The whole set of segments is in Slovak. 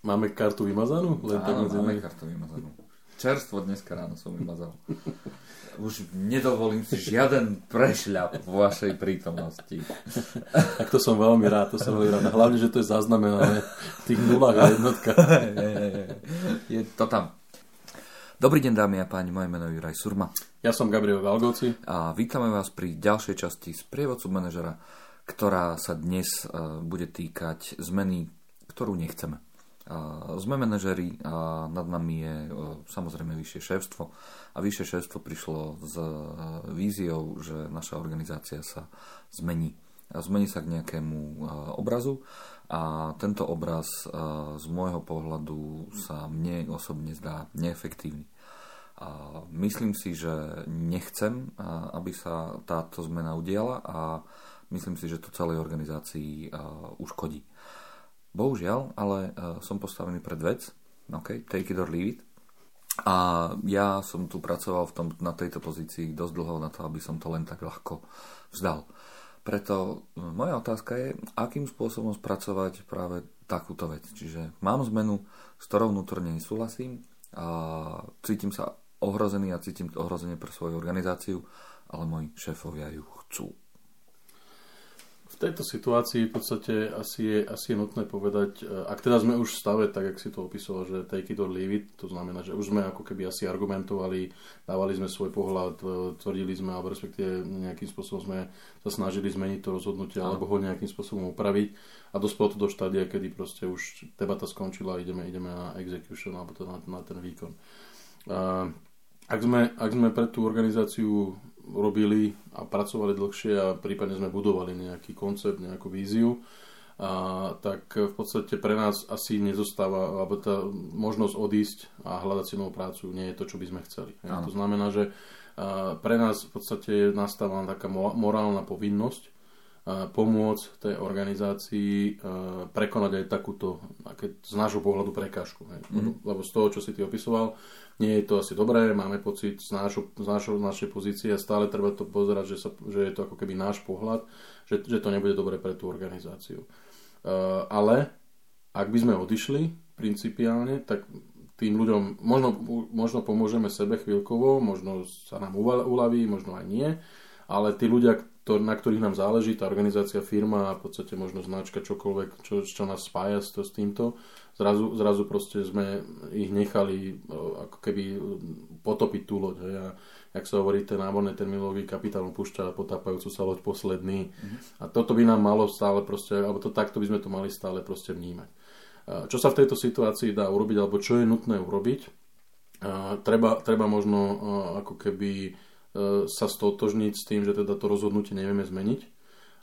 Máme kartu vymazanú? Len Áno, máme kartu vymazanú. Čerstvo dneska ráno som vymazal. Už nedovolím si žiaden prešľap vo vašej prítomnosti. Tak to som veľmi rád, to som veľmi rád. Hlavne, že to je zaznamenané v tých nulách a jednotkách. je to tam. Dobrý deň dámy a páni, moje meno je Juraj Surma. Ja som Gabriel Galgoci. A vítame vás pri ďalšej časti z prievodcu manažera, ktorá sa dnes uh, bude týkať zmeny, ktorú nechceme. Sme manažeri a nad nami je e, samozrejme vyššie šéfstvo a vyššie šéfstvo prišlo s e, víziou, že naša organizácia sa zmení. Zmení sa k nejakému e, obrazu a tento obraz z môjho pohľadu sa mne osobne zdá neefektívny. A myslím si, že nechcem, aby sa táto zmena udiala a myslím si, že to celej organizácii uškodí. Bohužiaľ, ale uh, som postavený pred vec, OK, take it or leave it. A ja som tu pracoval v tom, na tejto pozícii dosť dlho na to, aby som to len tak ľahko vzdal. Preto e, moja otázka je, akým spôsobom spracovať práve takúto vec. Čiže mám zmenu, s ktorou vnútorne nesúhlasím a cítim sa ohrozený a cítim ohrozenie pre svoju organizáciu, ale moji šéfovia ju chcú tejto situácii v podstate asi je, asi je nutné povedať, e, ak teda sme už v stave, tak jak si to opisoval, že take it or leave it, to znamená, že už sme ako keby asi argumentovali, dávali sme svoj pohľad, e, tvrdili sme, alebo respektíve nejakým spôsobom sme sa snažili zmeniť to rozhodnutie, alebo ho nejakým spôsobom upraviť a dospelo to do štádia, kedy proste už debata skončila a ideme, ideme na execution, alebo teda na, na ten výkon. A ak sme, ak sme pre tú organizáciu robili a pracovali dlhšie a prípadne sme budovali nejaký koncept, nejakú víziu, a, tak v podstate pre nás asi nezostáva, alebo tá možnosť odísť a hľadať si novú prácu nie je to, čo by sme chceli. Ja, to znamená, že a, pre nás v podstate nastáva taká morálna povinnosť a, pomôcť tej organizácii a, prekonať aj takúto, z nášho pohľadu prekážku. Mm-hmm. Lebo z toho, čo si ty opisoval, nie je to asi dobré, máme pocit z, nášho, z, nášho, z našej pozície a stále treba to pozerať, že, sa, že je to ako keby náš pohľad, že, že to nebude dobré pre tú organizáciu. Uh, ale ak by sme odišli principiálne, tak tým ľuďom možno, možno pomôžeme sebe chvíľkovo, možno sa nám uľaví, možno aj nie, ale tí ľudia, na ktorých nám záleží, tá organizácia, firma a v podstate možno značka, čokoľvek, čo, čo nás spája s, to, s týmto, zrazu, zrazu proste sme ich nechali ako keby potopiť tú loď. Hej. A jak sa hovorí, ten náborné terminológie kapitán opúšťa potápajúcu sa loď posledný. Mm-hmm. A toto by nám malo stále proste, alebo to takto by sme to mali stále proste vnímať. Čo sa v tejto situácii dá urobiť, alebo čo je nutné urobiť? Treba, treba možno ako keby E, sa stotožniť s tým, že teda to rozhodnutie nevieme zmeniť.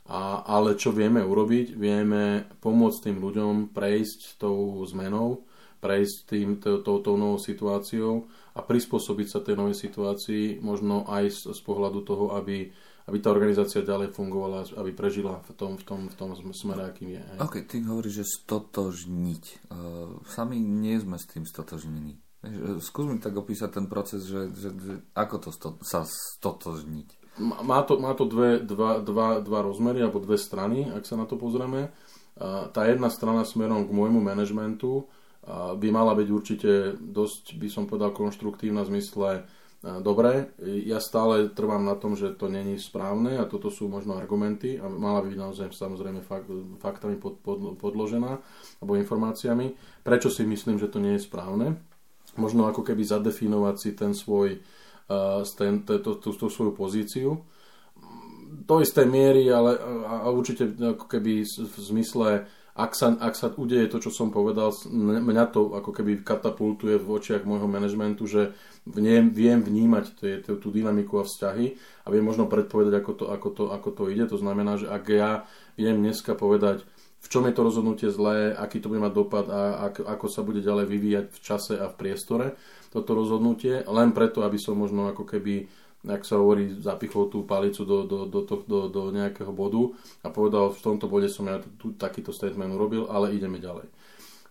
A, ale čo vieme urobiť? Vieme pomôcť tým ľuďom prejsť tou zmenou, prejsť tým, tou, tou novou situáciou a prispôsobiť sa tej novej situácii možno aj z, z pohľadu toho, aby, aby tá organizácia ďalej fungovala, aby prežila v tom, v tom, v tom smere, akým je. Ok, ty hovoríš, že stotožniť. Uh, sami nie sme s tým stotožnení. Skús mi tak opísať ten proces, že, že, že ako to sto, sa stotožniť. Má to, má to dve, dva, dva, dva rozmery alebo dve strany, ak sa na to pozrieme. Tá jedna strana smerom k môjmu manažmentu by mala byť určite dosť, by som povedal, konštruktívna v zmysle dobre, ja stále trvám na tom, že to není správne a toto sú možno argumenty a mala by byť naozaj samozrejme fakt, faktami pod, pod, podložená alebo informáciami. Prečo si myslím, že to nie je správne? Možno ako keby zadefinovať si ten svoj, to, tú, svoju pozíciu. Do istej miery, ale a určite ako keby v zmysle, ak sa, ak sa udeje to, čo som povedal, mňa to ako keby katapultuje v očiach môjho manažmentu, že viem, viem vnímať tie, tú, tú dynamiku a vzťahy a viem možno predpovedať, ako to, ako, to, ako to ide. To znamená, že ak ja viem dneska povedať, v čom je to rozhodnutie zlé, aký to bude mať dopad a ako, sa bude ďalej vyvíjať v čase a v priestore toto rozhodnutie, len preto, aby som možno ako keby ak sa hovorí, zapichol tú palicu do, do, do, do, do, do nejakého bodu a povedal, v tomto bode som ja tu, takýto statement urobil, ale ideme ďalej.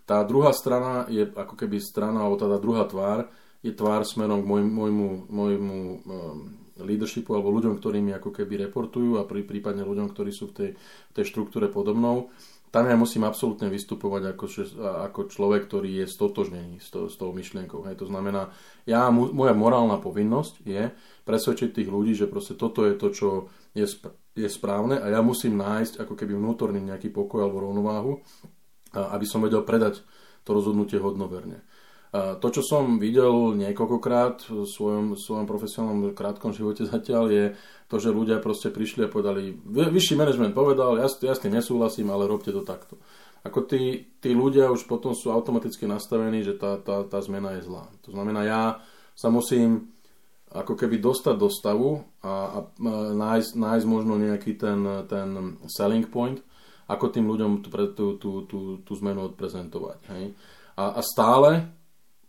Tá druhá strana je ako keby strana, alebo tá druhá tvár, je tvár smerom k môjmu, môjmu, um, leadershipu alebo ľuďom, ktorí mi ako keby reportujú a prí, prípadne ľuďom, ktorí sú v tej, v tej štruktúre podobnou tam ja musím absolútne vystupovať ako, ako človek, ktorý je stotožnený s, to, s tou myšlienkou. Hej. To znamená, ja, moja morálna povinnosť je presvedčiť tých ľudí, že proste toto je to, čo je, je správne a ja musím nájsť ako keby vnútorný nejaký pokoj alebo rovnováhu, aby som vedel predať to rozhodnutie hodnoverne. To, čo som videl niekoľkokrát v svojom, svojom profesionálnom krátkom živote zatiaľ, je to, že ľudia proste prišli a povedali, vyšší manažment povedal, ja, ja s tým nesúhlasím, ale robte to takto. Ako tí, tí ľudia už potom sú automaticky nastavení, že tá, tá, tá zmena je zlá. To znamená, ja sa musím ako keby dostať do stavu a, a nájsť, nájsť možno nejaký ten, ten selling point, ako tým ľuďom tú, tú, tú, tú, zmenu odprezentovať. Hej? A, a stále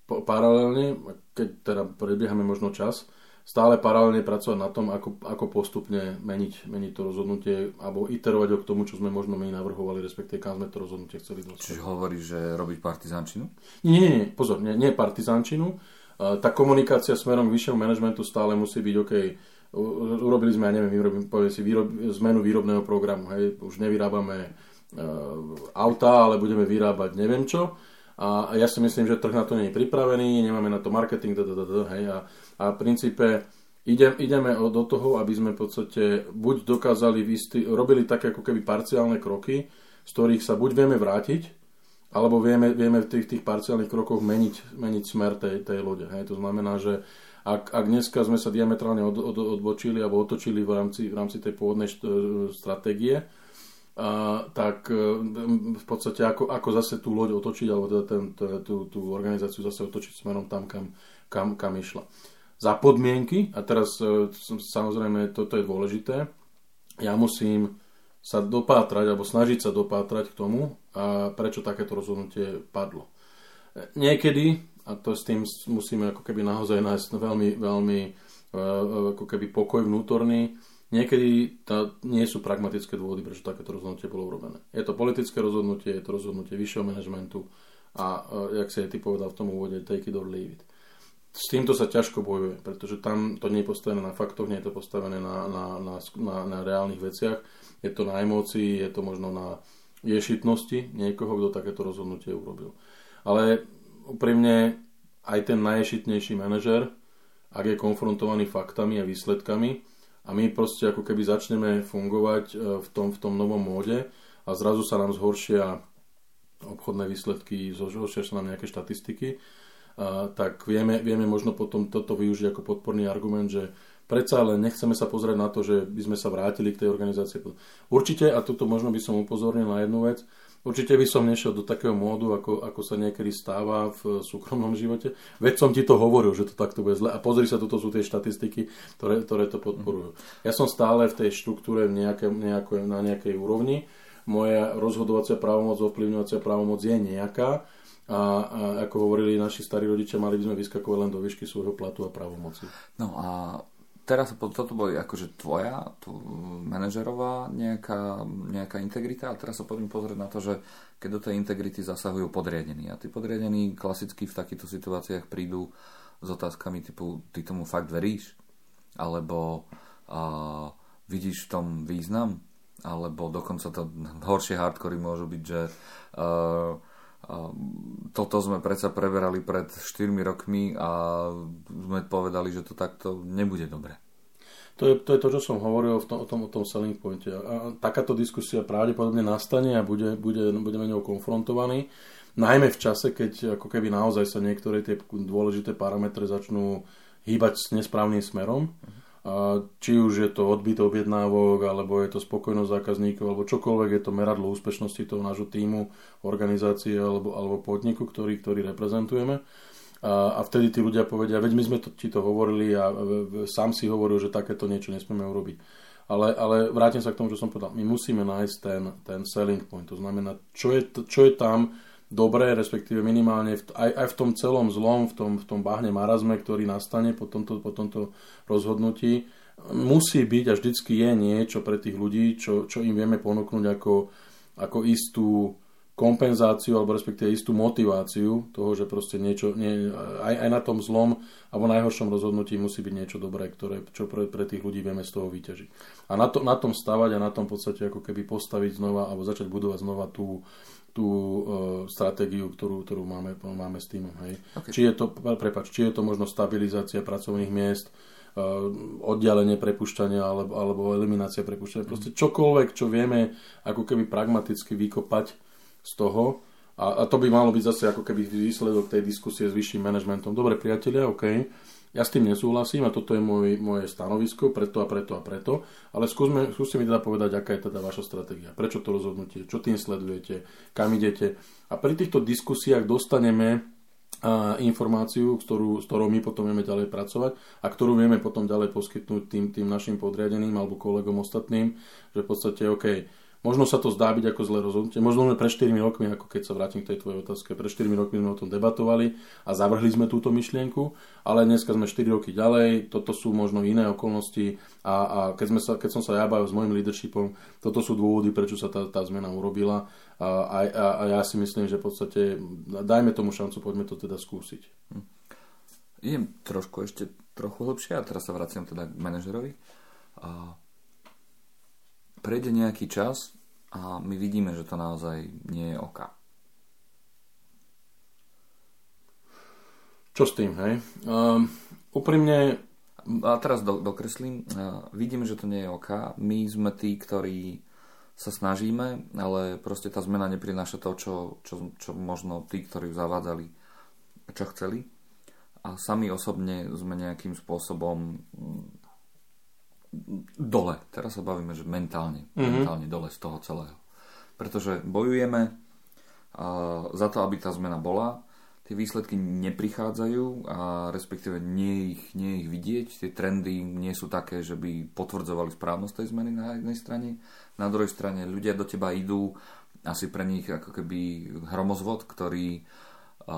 paralelne, keď teda prebiehame možno čas, stále paralelne pracovať na tom, ako, ako postupne meniť, meniť to rozhodnutie alebo iterovať ho k tomu, čo sme možno my navrhovali, respektíve kam sme to rozhodnutie chceli dostať. Čiže hovoríš, že robiť partizánčinu? Nie, nie, nie, pozor, nie, nie partizánčinu. Tá komunikácia smerom k vyššiemu manažmentu stále musí byť OK. Urobili sme, ja neviem, vyrobím, poviem si, výrob, zmenu výrobného programu. Hej. Už nevyrábame uh, auta, ale budeme vyrábať neviem čo a ja si myslím, že trh na to nie je pripravený, nemáme na to marketing, da, da, da, da, hej, a, a v princípe ide, ideme do toho, aby sme v podstate buď dokázali, istý, robili také ako keby parciálne kroky, z ktorých sa buď vieme vrátiť, alebo vieme, vieme v tých, tých parciálnych krokoch meniť, meniť smer tej, tej lode. Hej. To znamená, že ak, ak dneska sme sa diametrálne od, od, odbočili alebo otočili v rámci, v rámci tej pôvodnej št, stratégie, a, tak e, v podstate ako, ako zase tú loď otočiť, alebo teda ten, tú, tú organizáciu zase otočiť smerom tam, kam, kam, kam išla. Za podmienky, a teraz e, samozrejme toto je dôležité, ja musím sa dopátrať, alebo snažiť sa dopátrať k tomu, a prečo takéto rozhodnutie padlo. Niekedy, a to s tým musíme ako keby naozaj nájsť veľmi, veľmi e, ako keby pokoj vnútorný, Niekedy tá, nie sú pragmatické dôvody, prečo takéto rozhodnutie bolo urobené. Je to politické rozhodnutie, je to rozhodnutie vyššieho manažmentu a, e, jak si aj ty povedal v tom úvode, take it or leave it. S týmto sa ťažko bojuje, pretože tam to nie je postavené na faktoch, nie je to postavené na, na, na, na, na reálnych veciach, je to na emócii, je to možno na ješitnosti niekoho, kto takéto rozhodnutie urobil. Ale úprimne aj ten najješitnejší manažer, ak je konfrontovaný faktami a výsledkami, a my proste ako keby začneme fungovať e, v tom, v tom novom móde a zrazu sa nám zhoršia obchodné výsledky, zhoršia sa nám nejaké štatistiky, a, tak vieme, vieme možno potom toto využiť ako podporný argument, že predsa ale nechceme sa pozrieť na to, že by sme sa vrátili k tej organizácii. Určite, a toto možno by som upozornil na jednu vec, Určite by som nešiel do takého módu, ako, ako sa niekedy stáva v súkromnom živote. Veď som ti to hovoril, že to takto bude zle. A pozri sa, toto sú tie štatistiky, ktoré, ktoré to podporujú. Ja som stále v tej štruktúre nejaké, nejaké, na nejakej úrovni. Moja rozhodovacia právomoc, ovplyvňovacia právomoc je nejaká. A, a ako hovorili naši starí rodičia, mali by sme vyskakovať len do výšky svojho platu a právomoci. No a teraz toto boli akože tvoja, tu manažerová nejaká, nejaká integrita a teraz sa poďme pozrieť na to, že keď do tej integrity zasahujú podriadení a tí podriadení klasicky v takýchto situáciách prídu s otázkami typu ty tomu fakt veríš? Alebo a, vidíš v tom význam? Alebo dokonca to horšie hardcory môžu byť, že a, toto sme predsa preberali pred 4 rokmi a sme povedali, že to takto nebude dobre. To je, to je to, čo som hovoril v tom, o, tom, o tom selling pointe. A takáto diskusia pravdepodobne nastane a bude, bude, budeme ňou konfrontovaní. Najmä v čase, keď ako keby naozaj sa niektoré tie dôležité parametre začnú hýbať s nesprávnym smerom. A či už je to odbyt objednávok, alebo je to spokojnosť zákazníkov, alebo čokoľvek je to meradlo úspešnosti toho nášho týmu, organizácie alebo, alebo podniku, ktorý, ktorý reprezentujeme. A, a vtedy tí ľudia povedia, veď my sme to, ti to hovorili a sám si hovoril, že takéto niečo nesmieme urobiť. Ale, ale vrátim sa k tomu, čo som povedal. My musíme nájsť ten, ten selling point. To znamená, čo je, čo je tam, dobré, respektíve minimálne v, aj, aj v tom celom zlom, v tom, v tom bahne marazme, ktorý nastane po tomto, po tomto rozhodnutí, musí byť a vždycky je niečo pre tých ľudí, čo, čo im vieme ponúknuť ako, ako istú kompenzáciu alebo respektíve istú motiváciu toho, že proste niečo, nie, aj, aj na tom zlom alebo najhoršom rozhodnutí musí byť niečo dobré, ktoré, čo pre, pre tých ľudí vieme z toho vyťažiť. A na, to, na tom stavať a na tom v podstate ako keby postaviť znova alebo začať budovať znova tú, tú uh, stratégiu, ktorú, ktorú máme, máme s týmom. Hej. Okay. Či, je to, prepač, či je to možno stabilizácia pracovných miest, uh, oddialenie prepušťania alebo, alebo eliminácia prepušťania. Proste čokoľvek, čo vieme ako keby pragmaticky vykopať z toho. A, a to by malo byť zase ako keby výsledok tej diskusie s vyšším manažmentom. Dobre, priatelia, OK, ja s tým nesúhlasím a toto je môj, moje stanovisko, preto a preto a preto, ale skúsme, skúste mi teda povedať, aká je teda vaša stratégia, prečo to rozhodnutie, čo tým sledujete, kam idete. A pri týchto diskusiách dostaneme a informáciu, ktorú, s ktorou my potom vieme ďalej pracovať a ktorú vieme potom ďalej poskytnúť tým, tým našim podriadeným alebo kolegom ostatným, že v podstate, OK, Možno sa to zdá byť ako zlé rozhodnutie. Možno len pred 4 rokmi, ako keď sa vrátim k tej tvojej otázke, pred 4 rokmi sme o tom debatovali a zavrhli sme túto myšlienku, ale dneska sme 4 roky ďalej, toto sú možno iné okolnosti a, a keď, sme sa, keď som sa ja bavil s môjim leadershipom, toto sú dôvody, prečo sa tá, tá zmena urobila a, a, a ja si myslím, že v podstate dajme tomu šancu, poďme to teda skúsiť. Hm. Idem trošku ešte trochu hlbšie a teraz sa vraciam teda k manažerovi. Prejde nejaký čas a my vidíme, že to naozaj nie je oka. Čo s tým, hej? Um, úprimne... A teraz do, dokreslím. Uh, vidíme, že to nie je oka. My sme tí, ktorí sa snažíme, ale proste tá zmena neprináša to, čo, čo, čo možno tí, ktorí ju zavádzali, čo chceli. A sami osobne sme nejakým spôsobom dole. Teraz sa bavíme, že mentálne, mm-hmm. mentálne dole z toho celého. Pretože bojujeme uh, za to, aby tá zmena bola. Tie výsledky neprichádzajú a respektíve nie ich, nie ich vidieť. Tie trendy nie sú také, že by potvrdzovali správnosť tej zmeny na jednej strane. Na druhej strane ľudia do teba idú asi pre nich ako keby hromozvod, ktorý a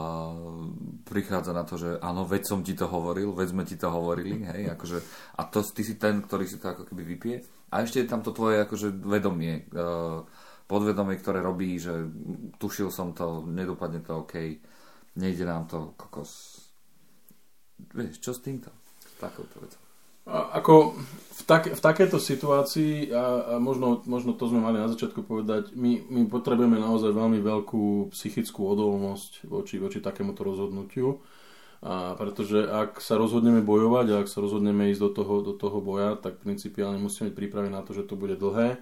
prichádza na to, že áno, veď som ti to hovoril, veď sme ti to hovorili, hej, akože, a to, ty si ten, ktorý si to ako keby vypije. A ešte je tam to tvoje akože vedomie, uh, podvedomie, ktoré robí, že tušil som to, nedopadne to OK, nejde nám to, kokos. Vieš, čo s týmto? Takouto vecou. Ako v, tak, v takejto situácii, a, a možno, možno to sme mali na začiatku povedať, my, my potrebujeme naozaj veľmi veľkú psychickú odolnosť voči, voči takémuto rozhodnutiu. A pretože ak sa rozhodneme bojovať a ak sa rozhodneme ísť do toho, do toho boja, tak principiálne musíme byť pripravení na to, že to bude dlhé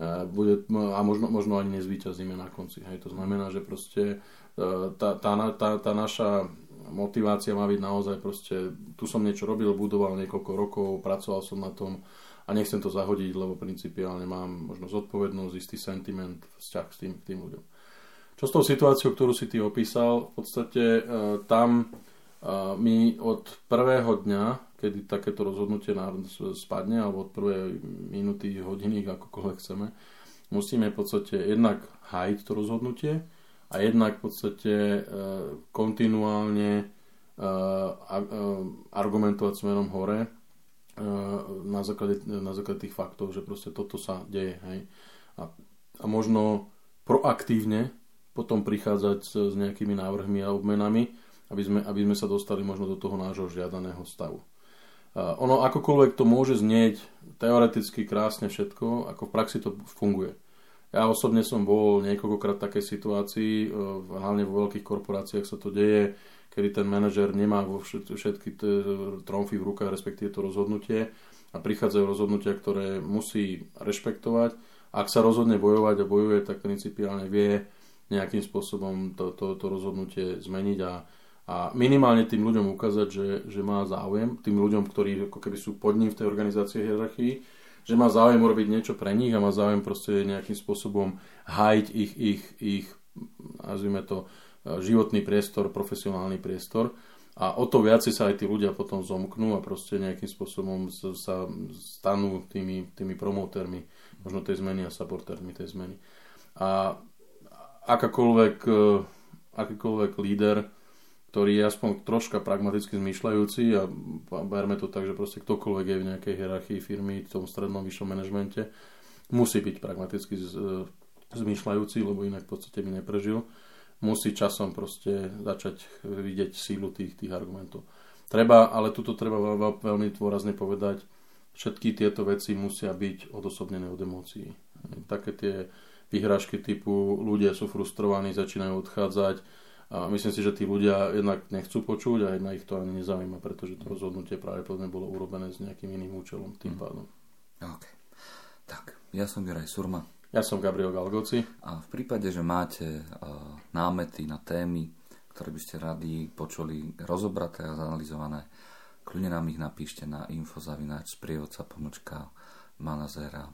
a, bude, a možno, možno ani nezvýťazíme na konci. Hej. To znamená, že proste e, tá, tá, tá, tá naša motivácia má byť naozaj proste, tu som niečo robil, budoval niekoľko rokov, pracoval som na tom a nechcem to zahodiť, lebo principiálne mám možno zodpovednosť, istý sentiment, vzťah s tým, tým ľuďom. Čo s tou situáciou, ktorú si ty opísal, v podstate e, tam e, my od prvého dňa, kedy takéto rozhodnutie spadne, alebo od prvej minúty, hodiny, akokoľvek chceme, musíme v podstate jednak hájiť to rozhodnutie, a jednak v podstate e, kontinuálne e, e, argumentovať smerom hore na základe, na základe tých faktov, že proste toto sa deje. Hej. A, a možno proaktívne potom prichádzať s, nejakými návrhmi a obmenami, aby sme, aby sme sa dostali možno do toho nášho žiadaného stavu. Ono akokoľvek to môže znieť teoreticky krásne všetko, ako v praxi to funguje. Ja osobne som bol niekoľkokrát v takej situácii, e, hlavne vo veľkých korporáciách sa to deje, kedy ten manažer nemá vo všetky tromfy v rukách, respektíve to rozhodnutie a prichádzajú rozhodnutia, ktoré musí rešpektovať. Ak sa rozhodne bojovať a bojuje, tak principiálne vie nejakým spôsobom to, to, to rozhodnutie zmeniť a, a minimálne tým ľuďom ukázať, že, že má záujem, tým ľuďom, ktorí ako keby sú pod ním v tej organizácii hierarchii, že má záujem urobiť niečo pre nich a má záujem proste nejakým spôsobom hájiť ich, ich, ich nazvime to, životný priestor, profesionálny priestor. A o to viac sa aj tí ľudia potom zomknú a proste nejakým spôsobom sa stanú tými, tými promotérmi možno tej zmeny a supportérmi tej zmeny. A akákoľvek, e, akýkoľvek líder ktorý je aspoň troška pragmaticky zmýšľajúci a berme to tak, že proste ktokoľvek je v nejakej hierarchii firmy, v tom strednom vyššom manažmente, musí byť pragmaticky zmýšľajúci, lebo inak v podstate by neprežil. Musí časom proste začať vidieť sílu tých, tých argumentov. Treba, ale tuto treba veľmi dôrazne povedať, všetky tieto veci musia byť odosobnené od emócií. Také tie vyhrážky typu ľudia sú frustrovaní, začínajú odchádzať a myslím si, že tí ľudia jednak nechcú počuť a jednak ich to ani nezaujíma, pretože to rozhodnutie práve bolo urobené s nejakým iným účelom tým mhm. pádom. OK. Tak, ja som Juraj Surma. Ja som Gabriel Galgoci. A v prípade, že máte uh, námety na témy, ktoré by ste radi počuli rozobraté a zanalizované, kľudne nám ich napíšte na infozavináč sprievodca pomlčka manazera.sk.